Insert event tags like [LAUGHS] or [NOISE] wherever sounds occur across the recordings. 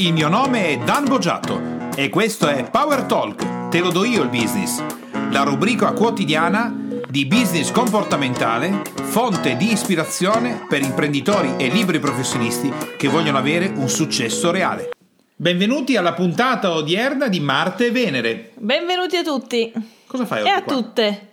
Il mio nome è Dan Boggiato e questo è Power Talk, te lo do io il business, la rubrica quotidiana di business comportamentale, fonte di ispirazione per imprenditori e libri professionisti che vogliono avere un successo reale. Benvenuti alla puntata odierna di Marte e Venere. Benvenuti a tutti. Cosa fai E oggi a qua? tutte.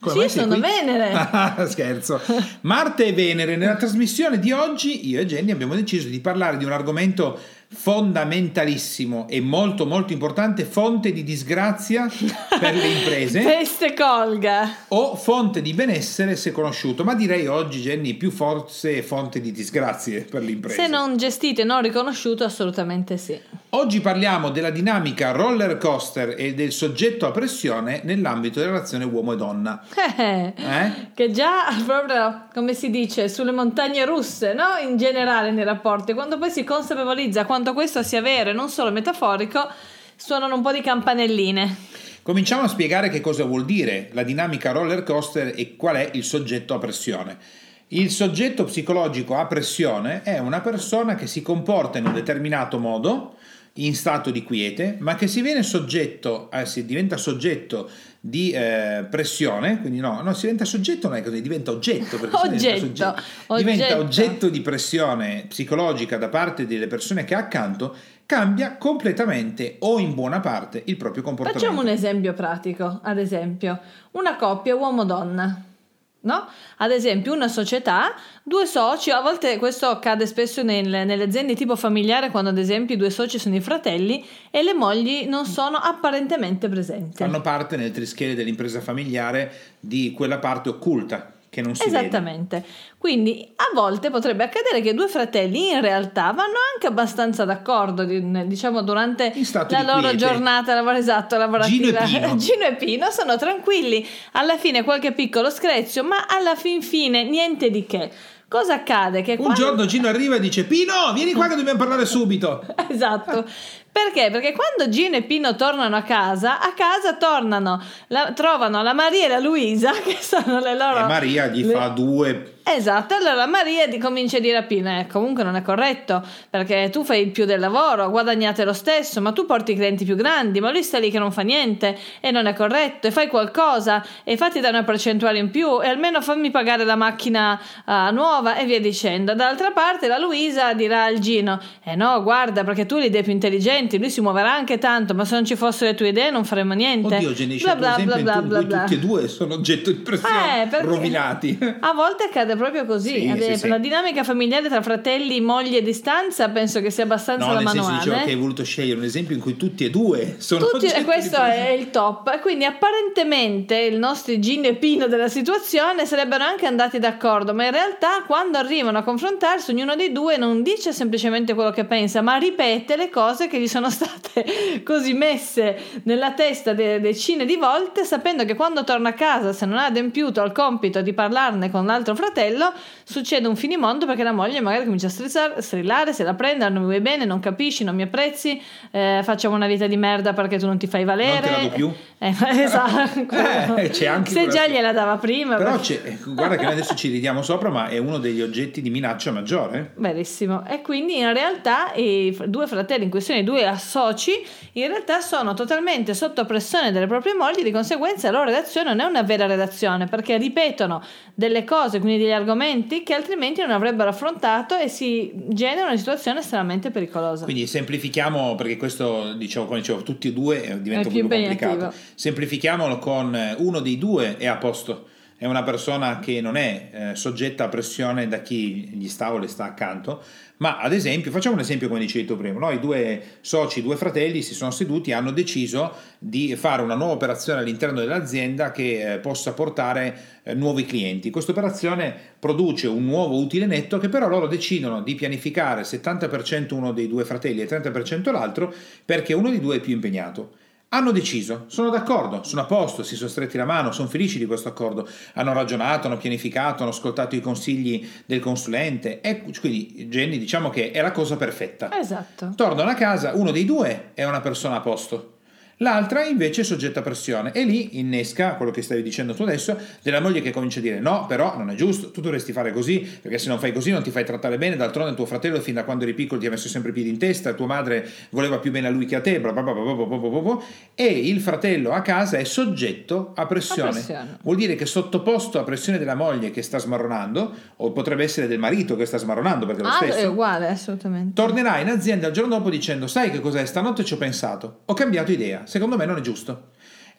Come sì, sono qui? Venere. [LAUGHS] Ah, Scherzo. Marte e Venere. Nella trasmissione di oggi io e Jenny abbiamo deciso di parlare di un argomento fondamentalissimo e molto molto importante, fonte di disgrazia per le imprese [LAUGHS] Peste colga. o fonte di benessere se conosciuto, ma direi oggi Jenny più forse fonte di disgrazie per le imprese. Se non gestito e non riconosciuto, assolutamente sì. Oggi parliamo della dinamica roller coaster e del soggetto a pressione nell'ambito della relazione uomo e donna. Eh, Eh? Che già proprio, come si dice, sulle montagne russe, no? In generale nei rapporti, quando poi si consapevolizza quanto questo sia vero e non solo metaforico, suonano un po' di campanelline. Cominciamo a spiegare che cosa vuol dire la dinamica roller coaster e qual è il soggetto a pressione. Il soggetto psicologico a pressione è una persona che si comporta in un determinato modo, in stato di quiete, ma che si viene soggetto, eh, si diventa soggetto di eh, pressione, quindi no, no, si diventa soggetto, non è così, diventa oggetto. perché si diventa Oggetto, soggetto. Diventa oggetto. oggetto di pressione psicologica da parte delle persone che ha accanto, cambia completamente o in buona parte il proprio comportamento. Facciamo un esempio pratico, ad esempio, una coppia uomo-donna. No? Ad esempio, una società, due soci, a volte questo accade spesso nel- nelle aziende tipo familiare, quando ad esempio i due soci sono i fratelli e le mogli non sono apparentemente presenti. fanno parte nel trischele dell'impresa familiare di quella parte occulta che non si vede. Esattamente. Quindi a volte potrebbe accadere che due fratelli in realtà vanno anche abbastanza d'accordo, di- diciamo durante la loro giornata lavoro- esatto, lavorativa. Gino e Pino. [LAUGHS] Gino e Pino sono tranquilli, alla fine qualche piccolo screzio, ma alla fin fine niente di che. Cosa accade? Che Un quando- giorno Gino arriva e dice Pino, vieni qua che dobbiamo parlare subito. [LAUGHS] Esatto. Perché? Perché quando Gino e Pino tornano a casa, a casa tornano, la- trovano la Maria e la Luisa, [LAUGHS] che sono le loro... E Maria gli le- fa due... Esatto, allora Maria comincia a dire a Pino, eh, comunque non è corretto, perché tu fai più del lavoro, guadagnate lo stesso, ma tu porti i clienti più grandi, ma lui sta lì che non fa niente e non è corretto, e fai qualcosa e fatti dare una percentuale in più e almeno fammi pagare la macchina ah, nuova e via dicendo. Dall'altra parte la Luisa dirà al Gino, eh no, guarda, perché tu hai le idee intelligenti, lui si muoverà anche tanto, ma se non ci fossero le tue idee non faremo niente. Oddio, Jenny, Bla bla bla bla cui bla tutti e bla. due sono oggetto di pressione, Eh, rovinati. A volte accade proprio così. Sì, Ad sì. La dinamica familiare tra fratelli, mogli e distanza penso che sia abbastanza No, da nel senso manuale. dicevo che hai voluto scegliere un esempio in cui tutti e due sono Tutti- oggetto questo è il top. E Quindi apparentemente i nostri Gino e Pino della situazione sarebbero anche andati d'accordo, ma in realtà quando arrivano a confrontarsi ognuno dei due non dice semplicemente quello che pensa, ma ripete le cose che gli sono state [LAUGHS] così messe nella testa de- decine di volte, sapendo che quando torna a casa, se non ha adempiuto al compito di parlarne con l'altro fratello, succede un finimondo perché la moglie magari comincia a strizzar- strillare, se la prende, non mi vuoi bene, non capisci, non mi apprezzi, eh, facciamo una vita di merda perché tu non ti fai valere. Non te la do più. [LAUGHS] Eh, esatto. Eh, Se quella- già gliela dava prima. Però perché- ecco, guarda che noi adesso ci ridiamo sopra, ma è uno degli oggetti di minaccia maggiore. Verissimo. E quindi in realtà i due fratelli, in questione i due soci, in realtà sono totalmente sotto pressione delle proprie mogli, di conseguenza la loro redazione non è una vera redazione, perché ripetono delle cose, quindi degli argomenti che altrimenti non avrebbero affrontato e si genera una situazione estremamente pericolosa. Quindi semplifichiamo, perché questo, diciamo, come dicevo, tutti e due eh, diventa più complicato. Semplifichiamolo con eh, uno dei due è a posto. È una persona che non è eh, soggetta a pressione da chi gli sta o le sta accanto, ma ad esempio, facciamo un esempio come dicevi tu prima, no? i due soci, i due fratelli si sono seduti e hanno deciso di fare una nuova operazione all'interno dell'azienda che eh, possa portare eh, nuovi clienti. Questa operazione produce un nuovo utile netto che però loro decidono di pianificare 70% uno dei due fratelli e 30% l'altro perché uno dei due è più impegnato. Hanno deciso, sono d'accordo, sono a posto, si sono stretti la mano, sono felici di questo accordo, hanno ragionato, hanno pianificato, hanno ascoltato i consigli del consulente e quindi Jenny diciamo che è la cosa perfetta. Esatto. Tornano a casa, uno dei due è una persona a posto, L'altra invece è soggetta a pressione e lì innesca quello che stavi dicendo tu adesso della moglie che comincia a dire no, però non è giusto, tu dovresti fare così, perché se non fai così non ti fai trattare bene, d'altronde tuo fratello fin da quando eri piccolo ti ha messo sempre i piedi in testa, tua madre voleva più bene a lui che a te, bla bla bla bla bla bla bla, e il fratello a casa è soggetto a pressione. A pressione. Vuol dire che sottoposto a pressione della moglie che sta smarronando, o potrebbe essere del marito che sta smarronando, perché è lo Ah, stesso. è uguale, assolutamente. Tornerà in azienda il giorno dopo dicendo: Sai che cos'è? Stanotte ci ho pensato, ho cambiato idea, secondo me non è giusto.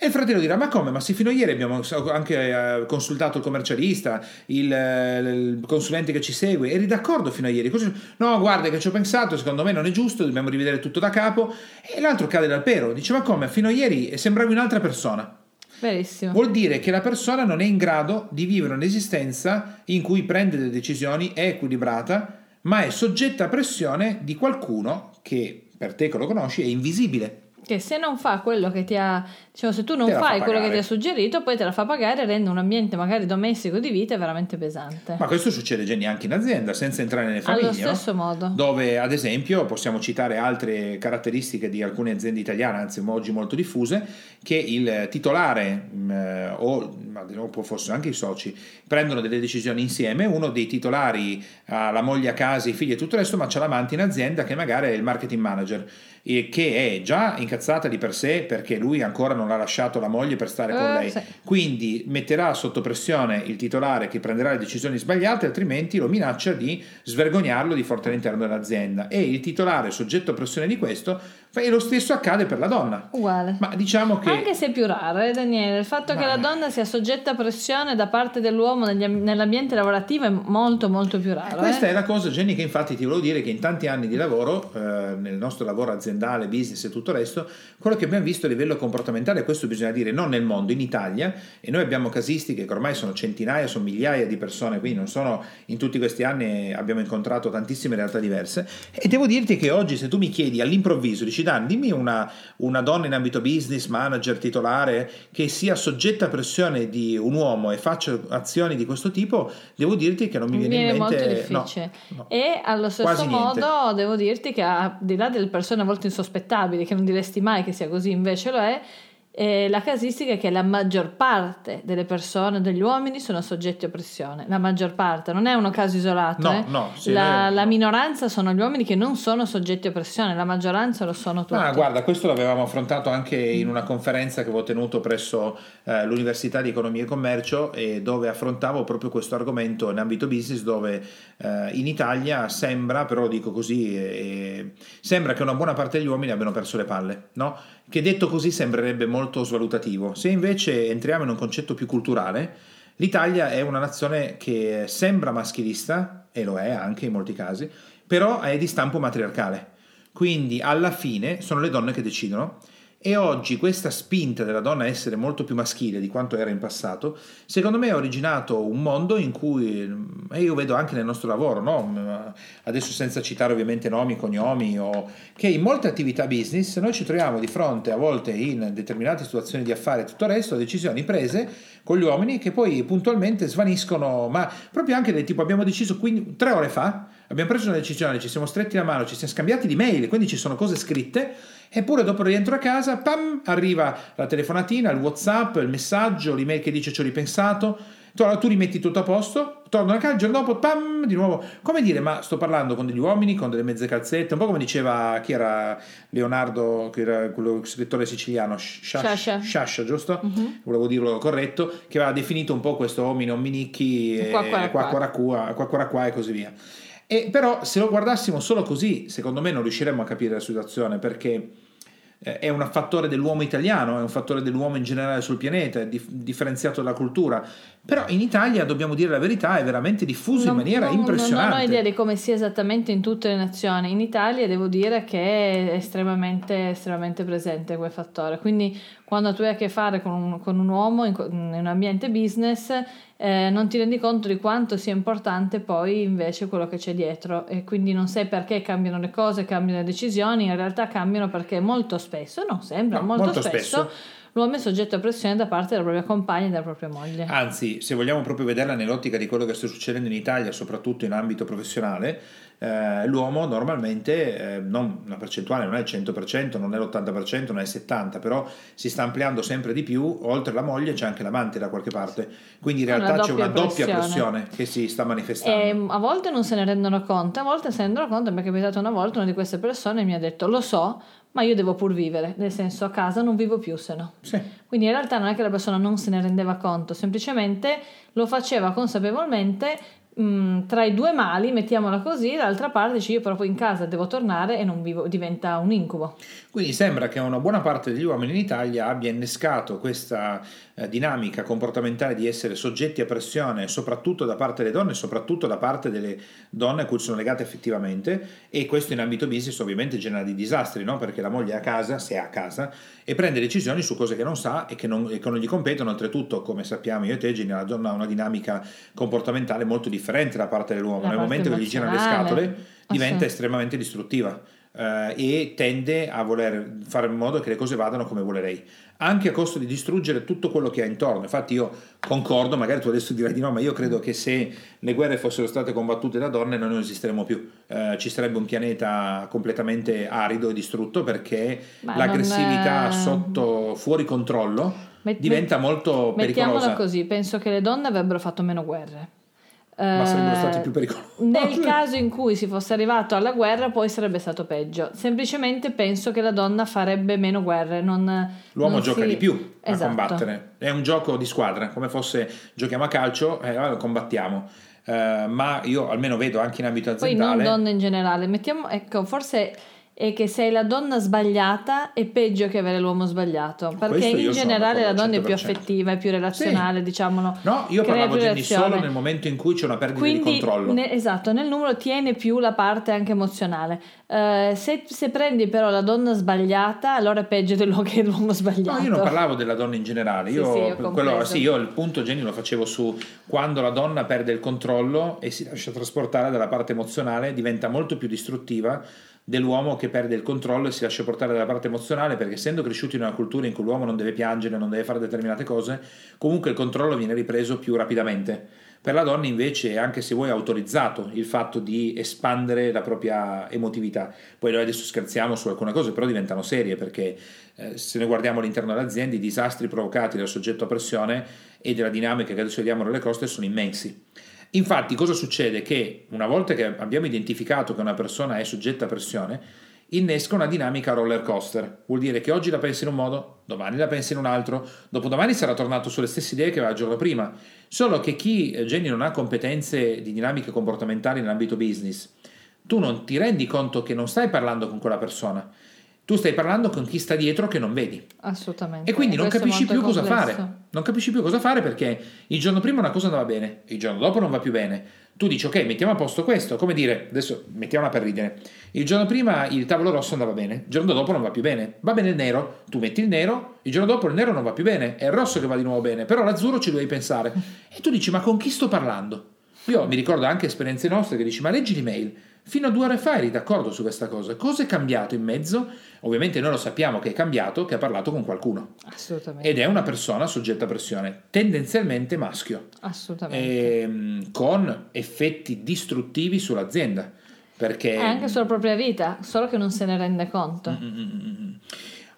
E il fratello dirà: Ma come? Ma sì, fino a ieri abbiamo anche eh, consultato il commercialista, il, eh, il consulente che ci segue. Eri d'accordo fino a ieri? Così, no, guarda che ci ho pensato, secondo me non è giusto, dobbiamo rivedere tutto da capo. E l'altro cade dal pero, dice: Ma come? Fino a ieri sembravi un'altra persona. Verissimo. Vuol dire che la persona non è in grado di vivere un'esistenza in cui prende delle decisioni, è equilibrata, ma è soggetta a pressione di qualcuno che, per te che lo conosci, è invisibile. Che se non fa quello che ti ha, diciamo, se tu non la fa fai quello che ti ha suggerito, poi te la fa pagare e rende un ambiente magari domestico di vita veramente pesante. Ma questo succede Jenny anche in azienda, senza entrare nelle Allo famiglie. no? stesso modo. Dove, ad esempio, possiamo citare altre caratteristiche di alcune aziende italiane, anzi oggi molto diffuse, che il titolare mh, eh, o ma dopo forse anche i soci prendono delle decisioni insieme, uno dei titolari ha la moglie a casa, i figli e tutto il resto, ma c'è l'amante in azienda che magari è il marketing manager che è già incazzata di per sé perché lui ancora non ha lasciato la moglie per stare con Eh, lei. Quindi metterà sotto pressione il titolare che prenderà le decisioni sbagliate, altrimenti lo minaccia di svergognarlo di fronte all'interno dell'azienda. E il titolare, soggetto a pressione di questo, e lo stesso accade per la donna. Uguale. Ma diciamo che Anche se è più raro, eh, Daniele, il fatto che Ma- la donna sia soggetta a pressione da parte dell'uomo negli am- nell'ambiente lavorativo è molto molto più raro. questa eh. è la cosa, Jenny, che infatti ti volevo dire che in tanti anni di lavoro, eh, nel nostro lavoro aziendale, business e tutto il resto, quello che abbiamo visto a livello comportamentale, questo bisogna dire non nel mondo, in Italia, e noi abbiamo casistiche che ormai sono centinaia, sono migliaia di persone, quindi non sono in tutti questi anni abbiamo incontrato tantissime realtà diverse, e devo dirti che oggi se tu mi chiedi all'improvviso, dici Dan, dimmi una, una donna in ambito business, manager, titolare, che sia soggetta a pressione di un uomo e faccia azioni di questo tipo, devo dirti che non mi viene, Viene in mente... molto no, difficile. no. E allo stesso modo devo dirti che al di là delle persone a volte insospettabili, che non diresti mai che sia così, invece lo è, eh, la casistica è che la maggior parte delle persone, degli uomini, sono soggetti a pressione. La maggior parte, non è uno caso isolato. No, eh. no, sì, la, è- la minoranza sono gli uomini che non sono soggetti a pressione, la maggioranza lo sono tutti. Ah, guarda, questo l'avevamo affrontato anche in una conferenza che avevo tenuto presso eh, l'Università di Economia e Commercio e dove affrontavo proprio questo argomento in ambito business dove eh, in Italia sembra, però dico così, eh, sembra che una buona parte degli uomini abbiano perso le palle, no? Che detto così sembrerebbe molto svalutativo. Se invece entriamo in un concetto più culturale, l'Italia è una nazione che sembra maschilista, e lo è anche in molti casi, però è di stampo matriarcale. Quindi alla fine sono le donne che decidono e oggi questa spinta della donna a essere molto più maschile di quanto era in passato, secondo me ha originato un mondo in cui, e io vedo anche nel nostro lavoro, no? adesso senza citare ovviamente nomi, cognomi, o, che in molte attività business noi ci troviamo di fronte a volte in determinate situazioni di affari e tutto il resto, decisioni prese con gli uomini che poi puntualmente svaniscono, ma proprio anche del tipo abbiamo deciso quindi, tre ore fa, abbiamo preso una decisione, ci siamo stretti la mano, ci siamo scambiati di mail, quindi ci sono cose scritte, eppure dopo rientro a casa, pam, arriva la telefonatina, il whatsapp, il messaggio, l'email che dice ci ho ripensato, tu, rimetti tutto a posto, torno a casa, il giorno dopo, pam, di nuovo, come dire, ma sto parlando con degli uomini, con delle mezze calzette, un po' come diceva, chi era Leonardo, che era quello scrittore siciliano, Sciascia. Sciascia, giusto? Mhm. Volevo dirlo corretto, che aveva definito un po' questo omino minicchi, e Qua, qua, qua. qua, qua, qua, qua, qua e così via. E però se lo guardassimo solo così, secondo me non riusciremmo a capire la situazione perché eh, è un fattore dell'uomo italiano, è un fattore dell'uomo in generale sul pianeta, è dif- differenziato dalla cultura. Però in Italia, dobbiamo dire la verità, è veramente diffuso in Non- maniera non- impressionante. Non ho idea di come sia esattamente in tutte le nazioni. In Italia devo dire che è estremamente, estremamente presente quel fattore. Quindi quando tu hai a che fare con un, con un uomo in, in un ambiente business, eh, non ti rendi conto di quanto sia importante poi invece quello che c'è dietro. E quindi non sai perché cambiano le cose, cambiano le decisioni. In realtà cambiano perché molto spesso, non sempre, No, molto, molto spesso, spesso. l'uomo è soggetto a pressione da parte della propria compagna e della propria moglie. Anzi, se vogliamo proprio vederla nell'ottica di quello che sta succedendo in Italia, soprattutto in ambito professionale, eh, l'uomo normalmente, eh, non, la percentuale non è il 100%, non è l'80%, non è il 70%, però si sta ampliando sempre di più, oltre la moglie c'è anche l'amante da qualche parte, quindi in realtà Una c'è una doppia doppia pressione. pressione che si sta manifestando. E a volte non se ne rendono conto, a volte se ne rendono conto. Mi è capitato una volta una di queste persone mi ha detto: Lo so, ma io devo pur vivere, nel senso a casa non vivo più se no. Sì. Quindi in realtà non è che la persona non se ne rendeva conto, semplicemente lo faceva consapevolmente. Mh, tra i due mali, mettiamola così, dall'altra parte dice io proprio in casa devo tornare e non vivo, diventa un incubo. Quindi sembra che una buona parte degli uomini in Italia abbia innescato questa dinamica comportamentale di essere soggetti a pressione, soprattutto da parte delle donne, soprattutto da parte delle donne a cui sono legate effettivamente, e questo in ambito business ovviamente genera dei disastri, no? perché la moglie è a casa, se è a casa, e prende decisioni su cose che non sa e che non, e che non gli competono, oltretutto, come sappiamo io e te, Gini, la donna ha una dinamica comportamentale molto differente da parte dell'uomo. La Nel momento che gli girano le scatole, Ah, diventa estremamente distruttiva eh, e tende a voler fare in modo che le cose vadano come vuole lei, anche a costo di distruggere tutto quello che ha intorno. Infatti io concordo, magari tu adesso dirai di no, ma io credo che se le guerre fossero state combattute da donne noi non esisteremmo più, Eh, ci sarebbe un pianeta completamente arido e distrutto perché Ma l'aggressività è- sotto fuori controllo Met- diventa molto Mettiamola pericolosa. così, penso che le donne avrebbero fatto meno guerre. Ma sarebbero Eh, stati più pericolosi. Nel caso in cui si fosse arrivato alla guerra, poi sarebbe stato peggio. Semplicemente penso che la donna farebbe meno guerre. Non, L'uomo non gioca si- di più a Esatto. combattere, è un gioco di squadra, come fosse giochiamo a calcio e allora combattiamo. Eh, ma io almeno vedo anche in ambito Poi non aziendale donne in generale. Mettiamo, ecco, forse è che sei la donna sbagliata è peggio che avere l'uomo sbagliato. Perché in generale la donna è più 100%. affettiva, è più relazionale, diciamolo. No, io parlavo Jenny solo nel momento in cui c'è una perdita Quindi, di controllo. ne- esatto, nel numero tiene più la parte anche emozionale. Eh, se, se prendi però la donna sbagliata, allora è peggio dell'uomo che l'uomo sbagliato. No, io non parlavo della donna in generale, Sì, io, sì, ho quello, sì, io il punto Jenny lo facevo su quando la donna perde il controllo e si lascia trasportare dalla parte emozionale, diventa molto più distruttiva dell'uomo che perde il controllo e si lascia portare dalla parte emozionale perché essendo cresciuti in una cultura in cui l'uomo non deve piangere, non deve fare determinate cose, comunque il controllo viene ripreso più rapidamente. Per la donna invece è anche se vuoi autorizzato il fatto di espandere la propria emotività. Poi noi adesso scherziamo su alcune cose, però diventano serie perché eh, se noi guardiamo all'interno delle aziende i disastri provocati dal soggetto a pressione e della dinamica che adesso vediamo nelle coste sono immensi. Infatti cosa succede? Che una volta che abbiamo identificato che una persona è soggetta a pressione, innesca una dinamica roller coaster. Vuol dire che oggi la pensi in un modo, domani la pensi in un altro, dopodomani sarà tornato sulle stesse idee che aveva il giorno prima. Solo che chi, eh, Jenny, non ha competenze di dinamiche comportamentali nell'ambito business, tu non ti rendi conto che non stai parlando con quella persona, tu stai parlando con chi sta dietro che non vedi. Assolutamente. E quindi non Questo è capisci più cosa fare. Non capisci più cosa fare perché il giorno prima una cosa andava bene, il giorno dopo non va più bene. Tu dici ok, mettiamo a posto questo, come dire, adesso mettiamola per ridere. Il giorno prima il tavolo rosso andava bene, il giorno dopo non va più bene. Va bene il nero, tu metti il nero, il giorno dopo il nero non va più bene, è il rosso che va di nuovo bene, però l'azzurro ci devi pensare. E tu dici ma con chi sto parlando? Io mi ricordo anche esperienze nostre che dici ma leggi l'email. Fino a due ore fa eri d'accordo su questa cosa. Cosa è cambiato in mezzo? Ovviamente noi lo sappiamo che è cambiato, che ha parlato con qualcuno Assolutamente. ed è una persona soggetta a pressione, tendenzialmente maschio, Assolutamente. ehm, con effetti distruttivi sull'azienda. Perché E anche sulla propria vita, solo che non se ne rende conto. Mm,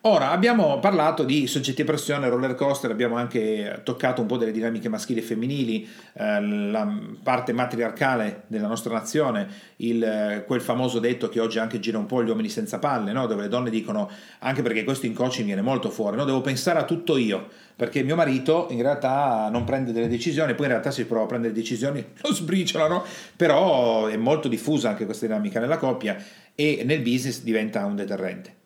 Ora abbiamo parlato di soggetti a pressione, roller coaster, abbiamo anche toccato un po' delle dinamiche maschili e femminili, eh, la parte matriarcale della nostra nazione, il, eh, quel famoso detto che oggi anche gira un po' gli uomini senza palle, no? dove le donne dicono, anche perché questo in coaching viene molto fuori, no? devo pensare a tutto io, perché mio marito in realtà non prende delle decisioni, poi in realtà si prova a prendere decisioni, [LAUGHS] lo sbriciolano, però è molto diffusa anche questa dinamica nella coppia e nel business diventa un deterrente.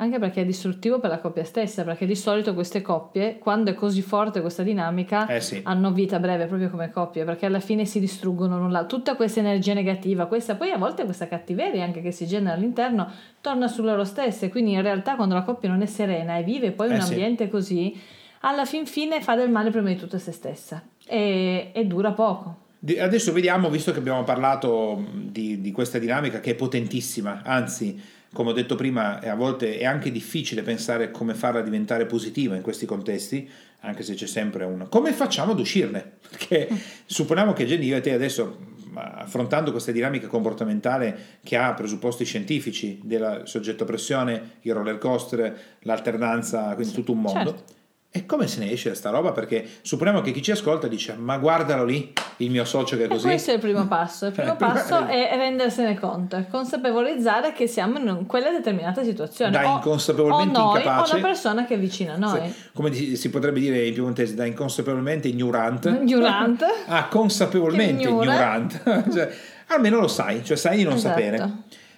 Anche perché è distruttivo per la coppia stessa, perché di solito queste coppie, quando è così forte questa dinamica, Eh sì. hanno vita breve proprio come coppie, perché alla fine si distruggono l'un l'altro. Tutta questa energia negativa, questa, poi a volte questa cattiveria anche che si genera all'interno, torna su loro stesse. Quindi in realtà quando la coppia non è serena e vive poi Eh un sì. ambiente così, alla fin fine fa del male prima di tutto a se stessa e, e dura poco. Adesso vediamo, visto che abbiamo parlato di, di questa dinamica che è potentissima, anzi, come ho detto prima, a volte è anche difficile pensare come farla diventare positiva in questi contesti, anche se c'è sempre un come facciamo ad uscirne? [LAUGHS] Perché supponiamo che Jenny, io e te adesso affrontando questa dinamica comportamentale che ha presupposti scientifici del soggetto pressione, il roller coaster, l'alternanza, quindi tutto un mondo. Certo. E come se ne esce da sta roba? Perché supponiamo che chi ci ascolta dice: Ma guardalo lì, il mio socio che è E così. questo è il primo passo. Il [LAUGHS] primo Eh, passo è rendersene conto, consapevolizzare che siamo in quella determinata situazione. Da O- inconsapevolmente o noi, incapace. O una persona che è vicina a noi. Come si potrebbe dire in piemontese, da inconsapevolmente ignorante [LAUGHS] Ignorante. [LAUGHS] a consapevolmente ignora. ignorante. Cioè, almeno lo sai, cioè sai di non Esatto. sapere.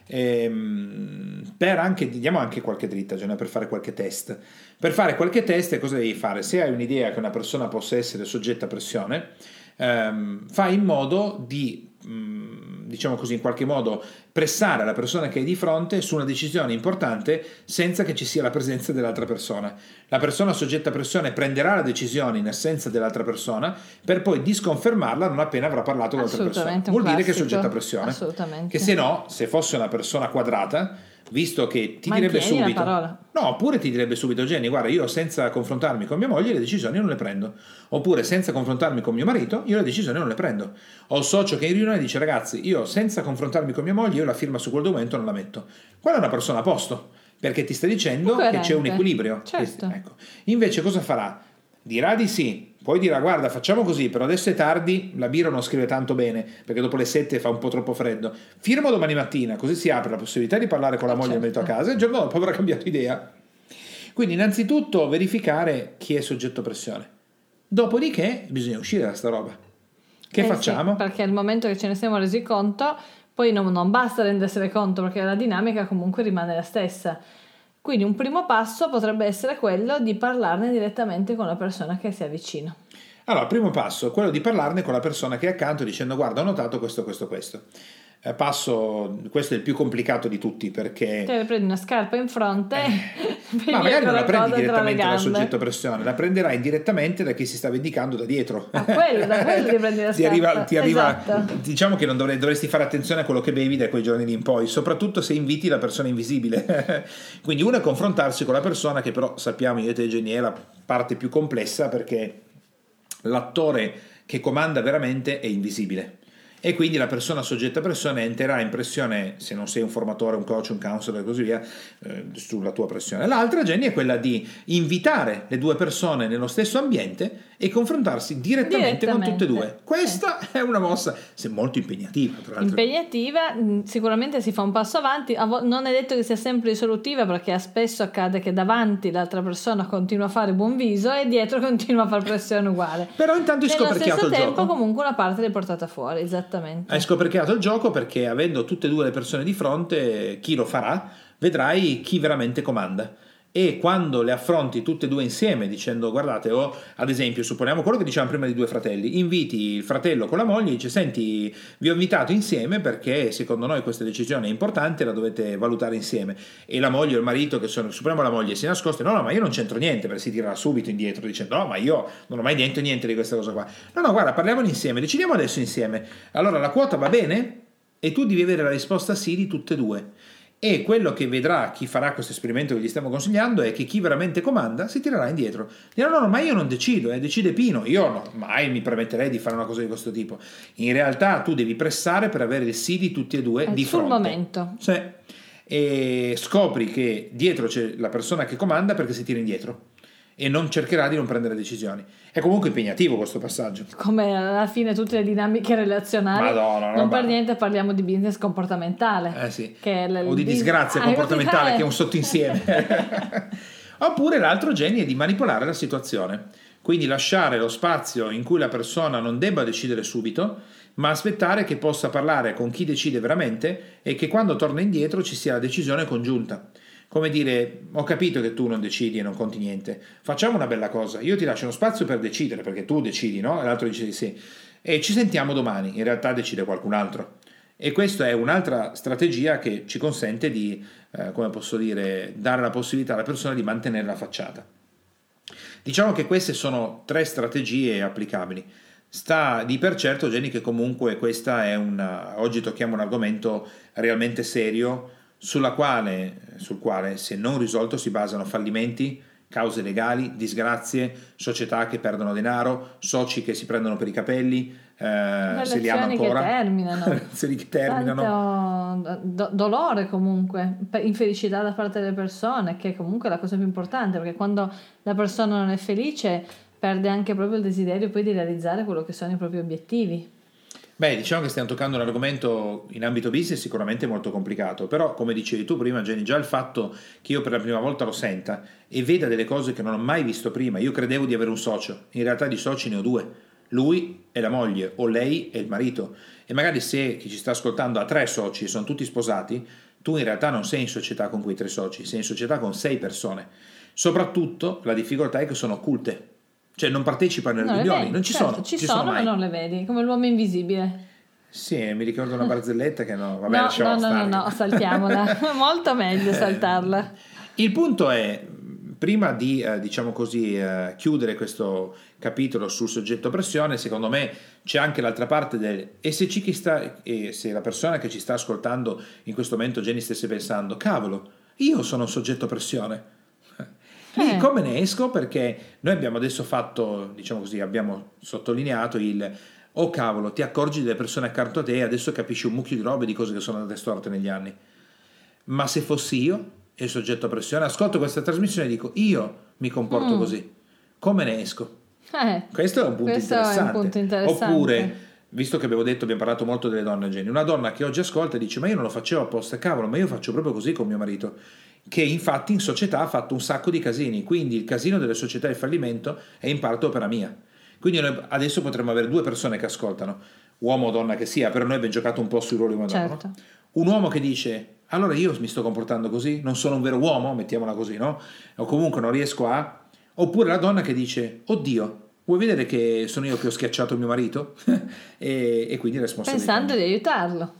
Ehm, per anche, diamo anche qualche dritta, cioè per fare qualche test. Per fare qualche test, cosa devi fare? Se hai un'idea che una persona possa essere soggetta a pressione, ehm, fai in modo di, mm, diciamo così, in qualche modo pressare la persona che hai di fronte su una decisione importante senza che ci sia la presenza dell'altra persona. La persona soggetta a pressione prenderà la decisione in assenza dell'altra persona per poi disconfermarla non appena avrà parlato con l'altra persona. Vuol dire che è classico. soggetta a pressione. Assolutamente. Che se no, se fosse una persona quadrata, visto che ti Mantieni direbbe subito. No, oppure ti direbbe subito Jenny, guarda, io senza confrontarmi con mia moglie le decisioni non le prendo. Oppure senza confrontarmi con mio marito, io le decisioni non le prendo. Ho il socio che in riunione dice ragazzi, io senza confrontarmi con mia moglie, io la firma su quel documento non la metto. Quella è una persona a posto, perché ti sta dicendo che c'è un equilibrio. Certo. Ecco. Invece cosa farà? Dirà di sì, poi dirà guarda facciamo così, però adesso è tardi, la birra non scrive tanto bene, perché dopo le 7 fa un po' troppo freddo. Firmo domani mattina, così si apre la possibilità di parlare con la moglie e il marito a Certo. casa e il giorno dopo avrà cambiato idea. Quindi innanzitutto verificare chi è soggetto a pressione. Dopodiché bisogna uscire da sta roba. Che Eh sì, facciamo? perché al momento che ce ne siamo resi conto, poi non, non basta rendersene conto perché la dinamica comunque rimane la stessa. Quindi un primo passo potrebbe essere quello di parlarne direttamente con la persona che si avvicina. Allora, primo passo quello di parlarne con la persona che è accanto dicendo guarda ho notato questo, questo, questo. Eh, passo, questo è il più complicato di tutti perché... Le prendi una scarpa in fronte Eh. [LAUGHS] Ma magari non la prendi direttamente dal soggetto a pressione, la prenderai indirettamente da chi si sta vendicando da dietro. Ah, quello, da quello ti prendi la [LAUGHS] ti arriva, scarpa. ti arriva- Esatto. diciamo che non dovrei- dovresti fare attenzione a quello che bevi da quei giorni lì in poi, soprattutto se inviti la persona invisibile. [LAUGHS] Quindi uno è confrontarsi con la persona che però sappiamo io e te Jenny è la parte più complessa perché l'attore che comanda veramente è invisibile. E quindi la persona soggetta a pressione entrerà in pressione, se non sei un formatore, un coach, un counselor e così via, eh, sulla tua pressione. L'altra, Jenny, è quella di invitare le due persone nello stesso ambiente e confrontarsi direttamente, con tutte e due. Direttamente, Questa [LAUGHS] è una mossa se molto impegnativa, tra l'altro. Impegnativa, mh, sicuramente si fa un passo avanti, non è detto che sia sempre risolutiva perché spesso accade che davanti l'altra persona continua a fare buon viso e dietro [LAUGHS] continua a fare pressione uguale. Però intanto Nello scoperchiato stesso il tempo gioco. comunque una parte l'hai portata fuori, esattamente. Hai scoperchiato il gioco perché avendo tutte e due le persone di fronte, chi lo farà, vedrai chi veramente comanda. E quando le affronti tutte e due insieme, dicendo guardate, o ad esempio, supponiamo quello che dicevamo prima di due fratelli, inviti il fratello con la moglie e dice senti, vi ho invitato insieme perché secondo noi questa decisione è importante, la dovete valutare insieme. E la moglie o il marito, che sono, supponiamo la moglie, si nascoste, no, no, ma io non c'entro niente, perché si tirerà subito indietro dicendo no, ma io non ho mai detto niente di questa cosa qua. No, no, guarda, parliamone insieme, decidiamo adesso insieme. Allora la quota va bene? E tu devi avere la risposta sì di tutte e due. E quello che vedrà chi farà questo esperimento che gli stiamo consigliando è che chi veramente comanda si tirerà indietro. Dirà: No, no, ma io non decido, eh, decide Pino. Io no, mai mi permetterei di fare una cosa di questo tipo. In realtà tu devi pressare per avere il sì di tutti e due È di sul fronte. momento. Sì. E scopri che dietro c'è la persona che comanda perché si tira indietro e non cercherà di non prendere decisioni. È comunque impegnativo questo passaggio. Come alla fine tutte le dinamiche relazionali. Madonna, non per niente parliamo di business comportamentale. Eh sì. che è l- o di disgrazia Ah, comportamentale che è un sottoinsieme. [LAUGHS] [LAUGHS] Oppure l'altro genio è di manipolare la situazione, quindi lasciare lo spazio in cui la persona non debba decidere subito, ma aspettare che possa parlare con chi decide veramente e che quando torna indietro ci sia la decisione congiunta. Come dire, ho capito che tu non decidi e non conti niente, facciamo una bella cosa, io ti lascio uno spazio per decidere, perché tu decidi, no? E l'altro dice di sì. E ci sentiamo domani, in realtà decide qualcun altro. E questa è un'altra strategia che ci consente di, eh, come posso dire, dare la possibilità alla persona di mantenere la facciata. Diciamo che queste sono tre strategie applicabili. Sta di per certo, Jenny, che comunque questa è una. Oggi tocchiamo un argomento realmente serio quale, sul quale, se non risolto, si basano fallimenti, cause legali, disgrazie, società che perdono denaro, soci che si prendono per i capelli, eh, se li ama ancora. che terminano. [LAUGHS] Che terminano. Tanto do- dolore comunque, infelicità da parte delle persone, che comunque è la cosa più importante, perché quando la persona non è felice perde anche proprio il desiderio poi di realizzare quello che sono i propri obiettivi. Beh, diciamo che stiamo toccando un argomento in ambito business sicuramente molto complicato, però come dicevi tu prima Jenny, già il fatto che io per la prima volta lo senta e veda delle cose che non ho mai visto prima, io credevo di avere un socio, in realtà di soci ne ho due, lui è la moglie o lei è il marito. E magari se chi ci sta ascoltando ha tre soci e sono tutti sposati, tu in realtà non sei in società con quei tre soci, sei in società con sei persone. Soprattutto la difficoltà è che sono occulte, cioè non partecipano alle riunioni, non ci certo, sono. Ci, ci sono, sono ma non le vedi, come l'uomo invisibile. Sì, mi ricordo una [LAUGHS] barzelletta che no, vabbè, no, no, no, no, no, saltiamola, [LAUGHS] [LAUGHS] molto meglio saltarla. Il punto è, prima di, eh, diciamo così, eh, chiudere questo capitolo sul soggetto pressione, secondo me c'è anche l'altra parte del, e se, ci chi sta, e se la persona che ci sta ascoltando in questo momento, Jenny, stesse pensando, cavolo, io sono un soggetto pressione, Lì eh. come ne esco? Perché noi abbiamo adesso fatto, diciamo così, abbiamo sottolineato il oh cavolo, ti accorgi delle persone accanto a te e adesso capisci un mucchio di robe di cose che sono andate storte negli anni. Ma se fossi io, il soggetto a pressione, ascolto questa trasmissione e dico io mi comporto mm. così, come ne esco? Eh, questo è un punto, interessante. Un punto interessante. Oppure, visto che abbiamo detto, abbiamo parlato molto delle donne, Jenny, una donna che oggi ascolta e dice ma io non lo facevo apposta, cavolo, ma io faccio proprio così con mio marito che infatti in società ha fatto un sacco di casini, quindi il casino delle società e il fallimento è in parte opera mia. Quindi noi adesso potremmo avere due persone che ascoltano, uomo o donna che sia, però noi abbiamo giocato un po' sui ruoli uomo certo. no? Un uomo che dice allora io mi sto comportando così, non sono un vero uomo, mettiamola così, no? O comunque non riesco a... Oppure la donna che dice oddio, vuoi vedere che sono io che ho schiacciato mio marito? [LAUGHS] e, e, quindi responsabilità. Pensando di aiutarlo.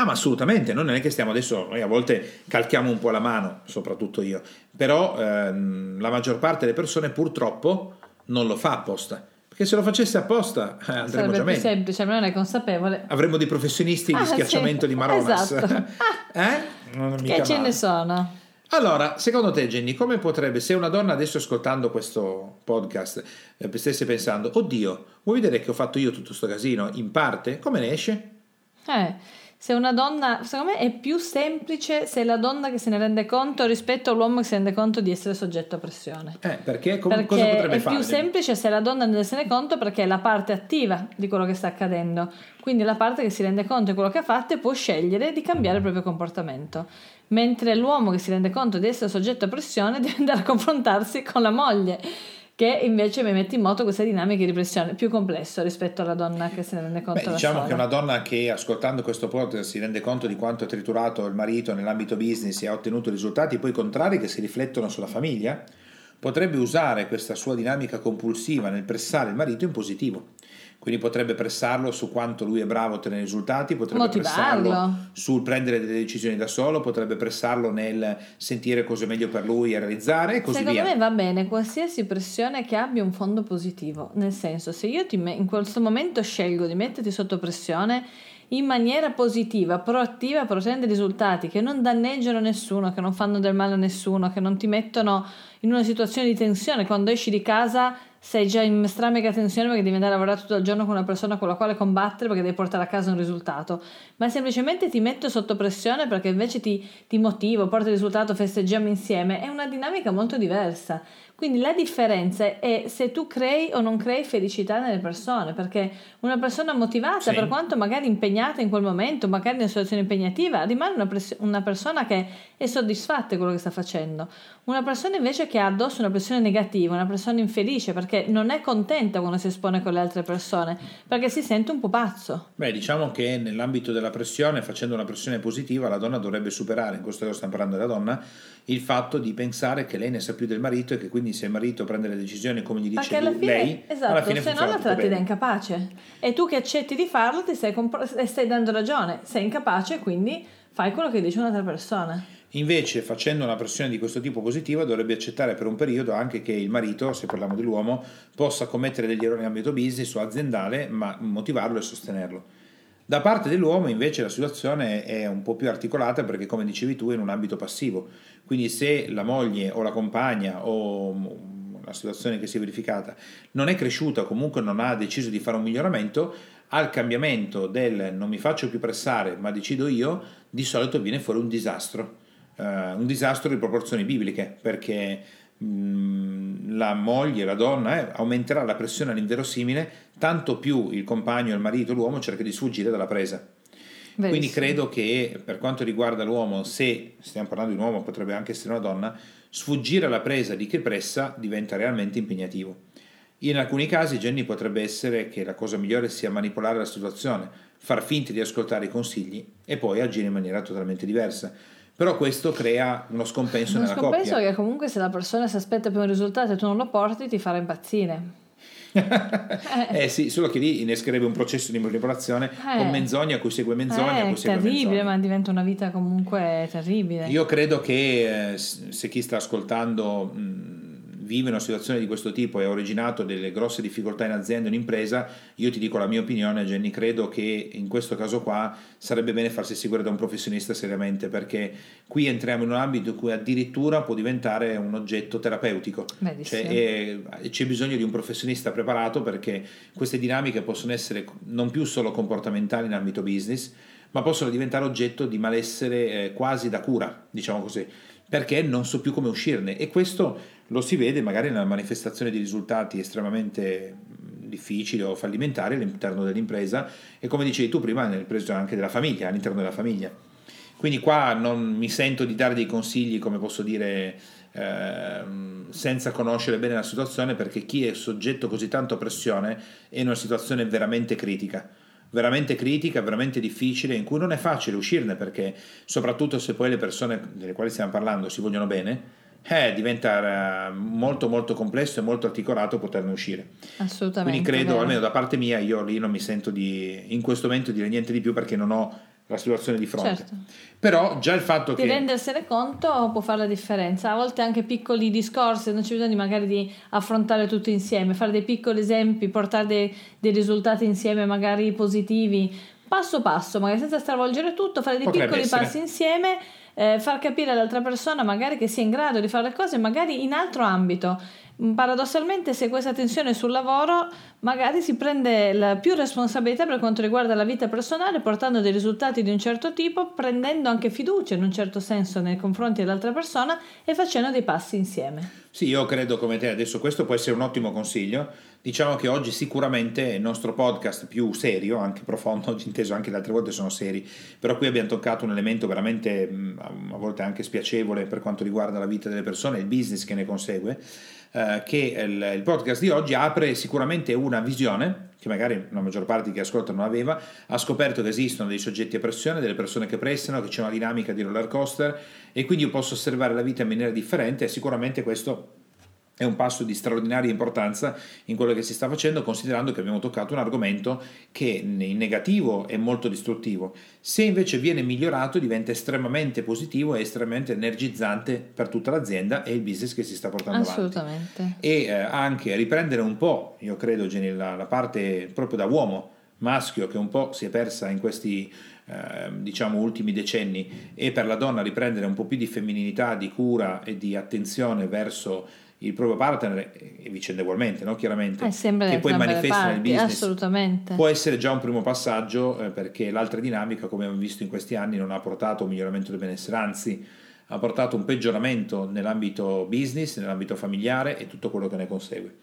Ah, ma assolutamente, noi non è che stiamo adesso, noi a volte calchiamo un po' la mano, soprattutto io, però ehm, la maggior parte delle persone purtroppo non lo fa apposta. Perché se lo facesse apposta eh, andremmo Sarebbe già più meglio. semplice, ma non è consapevole. Avremmo dei professionisti di Ah, schiacciamento sì, di Maronas. esatto. [LAUGHS] eh? Non è mica Che ce male. ne sono? Allora, secondo te Jenny, come potrebbe, se una donna adesso ascoltando questo podcast eh, stesse pensando, oddio, vuoi vedere che ho fatto io tutto questo casino? In parte, come ne esce? Eh, se una donna, secondo me è più semplice se è la donna che se ne rende conto rispetto all'uomo che si rende conto di essere soggetto a pressione. Eh, perché, Com- Perché cosa potrebbe è fare? più semplice se la donna ne se ne conto perché è la parte attiva di quello che sta accadendo, quindi la parte che si rende conto di quello che ha fatto e può scegliere di cambiare il proprio comportamento. Mentre l'uomo che si rende conto di essere soggetto a pressione [LAUGHS] deve andare a confrontarsi con la moglie, che invece mi mette in moto queste dinamiche di pressione più complesso rispetto alla donna che se ne rende conto Beh, diciamo che una donna che ascoltando questo podcast si rende conto di quanto ha triturato il marito nell'ambito business e ha ottenuto risultati poi contrari che si riflettono sulla famiglia, potrebbe usare questa sua dinamica compulsiva nel pressare il marito in positivo. Quindi potrebbe pressarlo su quanto lui è bravo a ottenere risultati, potrebbe Motivarlo. pressarlo sul prendere delle decisioni da solo, potrebbe pressarlo nel sentire cosa è meglio per lui e realizzare e così Secondo via. me va bene qualsiasi pressione che abbia un fondo positivo, nel senso se io ti me- in questo momento scelgo di metterti sotto pressione in maniera positiva, proattiva per ottenere risultati che non danneggiano nessuno, che non fanno del male a nessuno, che non ti mettono in una situazione di tensione quando esci di casa sei già in stra mega tensione perché devi andare a lavorare tutto il giorno con una persona con la quale combattere perché devi portare a casa un risultato, ma semplicemente ti metto sotto pressione perché invece ti, ti motivo, porto il risultato, festeggiamo insieme, è una dinamica molto diversa. Quindi la differenza è se tu crei o non crei felicità nelle persone, perché una persona motivata, Sì. per quanto magari impegnata in quel momento, magari in una situazione impegnativa, rimane una, press- una persona che è soddisfatta di quello che sta facendo. Una persona invece che ha addosso una pressione negativa, una persona infelice, perché non è contenta quando si espone con le altre persone, perché si sente un po' pazzo. Beh, diciamo che nell'ambito della pressione, facendo una pressione positiva, la donna dovrebbe superare, in questo caso stiamo parlando della donna, il fatto di pensare che lei ne sa più del marito e che quindi se il marito prende le decisioni come gli dice lui- fine, lei, esatto, alla fine se no la tratti da incapace. E tu che accetti di farlo ti stai, compor- stai dando ragione, sei incapace, quindi fai quello che dice un'altra persona. Invece, facendo una pressione di questo tipo positiva, dovrebbe accettare per un periodo anche che il marito, se parliamo dell'uomo, possa commettere degli errori in ambito business o aziendale, ma motivarlo e sostenerlo. Da parte dell'uomo invece la situazione è un po' più articolata perché come dicevi tu è in un ambito passivo, quindi se la moglie o la compagna o la situazione che si è verificata, non è cresciuta, comunque non ha deciso di fare un miglioramento, al cambiamento del non mi faccio più pressare ma decido io, di solito viene fuori un disastro, uh, un disastro di proporzioni bibliche, perché la moglie, la donna, eh, aumenterà la pressione all'inverosimile, tanto più il compagno, il marito, l'uomo cerca di sfuggire dalla presa. Verissimo. Quindi credo che per quanto riguarda l'uomo, se stiamo parlando di un uomo, potrebbe anche essere una donna, sfuggire alla presa di chi pressa diventa realmente impegnativo. In alcuni casi, Jenny, potrebbe essere che la cosa migliore sia manipolare la situazione, far finta di ascoltare i consigli e poi agire in maniera totalmente diversa. Però questo crea uno scompenso uno nella scompenso coppia. Scompenso che comunque se la persona si aspetta più un risultato e tu non lo porti ti farà impazzire. [LAUGHS] eh sì, solo che lì innescherebbe un processo di manipolazione eh. con menzogna a cui segue menzogna. Eh, segue terribile, ma diventa una vita comunque terribile. Io credo che eh, se chi sta ascoltando mh, vive una situazione di questo tipo e ha originato delle grosse difficoltà in azienda in impresa, io ti dico la mia opinione, Jenny, credo che in questo caso qua sarebbe bene farsi seguire da un professionista seriamente, perché qui entriamo in un ambito in cui addirittura può diventare un oggetto terapeutico. Cioè, e, c'è bisogno di un professionista preparato perché queste dinamiche possono essere non più solo comportamentali in ambito business, ma possono diventare oggetto di malessere eh, quasi da cura, diciamo così, perché non so più come uscirne e questo lo si vede magari nella manifestazione di risultati estremamente difficili o fallimentari all'interno dell'impresa e come dicevi tu prima nel preso anche della famiglia, all'interno della famiglia. Quindi qua non mi sento di dare dei consigli, come posso dire, eh, senza conoscere bene la situazione, perché chi è soggetto così tanto a pressione è in una situazione veramente critica veramente critica, veramente difficile, in cui non è facile uscirne perché soprattutto se poi le persone delle quali stiamo parlando si vogliono bene, eh, diventa eh, molto molto complesso e molto articolato poterne uscire. Assolutamente. Quindi credo, vero. almeno da parte mia, io lì non mi sento di, in questo momento dire niente di più perché non ho la situazione di fronte. Certo. Però già il fatto di che... rendersene conto può fare la differenza. A volte anche piccoli discorsi, non c'è bisogno di magari di affrontare tutto insieme, fare dei piccoli esempi, portare dei, dei risultati insieme magari positivi, passo passo, magari senza stravolgere tutto, fare dei Potrebbe piccoli essere. passi insieme eh, far capire all'altra persona magari che sia in grado di fare le cose magari in altro ambito. Mm, paradossalmente, se questa tensione sul lavoro, magari si prende più responsabilità per quanto riguarda la vita personale, portando dei risultati di un certo tipo, prendendo anche fiducia in un certo senso nei confronti dell'altra persona e facendo dei passi insieme. Sì, io credo come te, adesso questo può essere un ottimo consiglio Diciamo che oggi sicuramente il nostro podcast più serio, anche profondo, oggi inteso anche le altre volte sono seri, però qui abbiamo toccato un elemento veramente a volte anche spiacevole per quanto riguarda la vita delle persone e il business che ne consegue, eh, che il, il podcast di oggi apre sicuramente una visione che magari la maggior parte che ascolta non aveva, ha scoperto che esistono dei soggetti a pressione, delle persone che pressano, che c'è una dinamica di roller coaster e quindi io posso osservare la vita in maniera differente e sicuramente questo è un passo di straordinaria importanza in quello che si sta facendo, considerando che abbiamo toccato un argomento che in negativo è molto distruttivo. Se invece viene migliorato diventa estremamente positivo e estremamente energizzante per tutta l'azienda e il business che si sta portando Assolutamente. avanti. E eh, anche riprendere un po', io credo, Jenny, la, la parte proprio da uomo maschio che un po' si è persa in questi eh, diciamo ultimi decenni e per la donna riprendere un po' più di femminilità, di cura e di attenzione verso il proprio partner e vicendevolmente, no? chiaramente, eh, che poi manifesta nel business, assolutamente. può essere già un primo passaggio eh, perché l'altra dinamica, come abbiamo visto in questi anni, non ha portato un miglioramento del benessere, anzi ha portato un peggioramento nell'ambito business, nell'ambito familiare e tutto quello che ne consegue.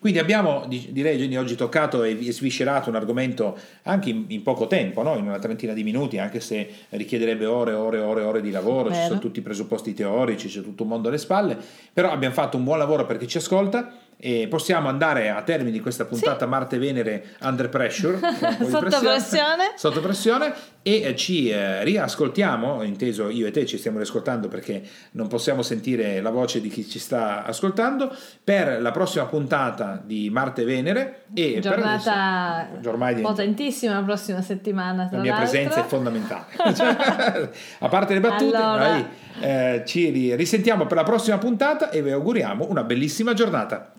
Quindi abbiamo, direi Jenny, oggi toccato e sviscerato un argomento anche in, in poco tempo, no? in una trentina di minuti, anche se richiederebbe ore e ore e ore, ore di lavoro, Vero. ci sono tutti i presupposti teorici, c'è tutto un mondo alle spalle, però abbiamo fatto un buon lavoro per chi ci ascolta e possiamo andare a termine di questa puntata sì. Marte Venere Under Pressure [LAUGHS] sotto pressione. pressione sotto pressione e eh, ci eh, riascoltiamo inteso io e te ci stiamo riascoltando perché non possiamo sentire la voce di chi ci sta ascoltando per la prossima puntata di Marte Venere e giornata adesso, potentissima la prossima settimana la mia l'altro. presenza è fondamentale cioè, [LAUGHS] [LAUGHS] a parte le battute allora. noi eh, ci risentiamo per la prossima puntata e vi auguriamo una bellissima giornata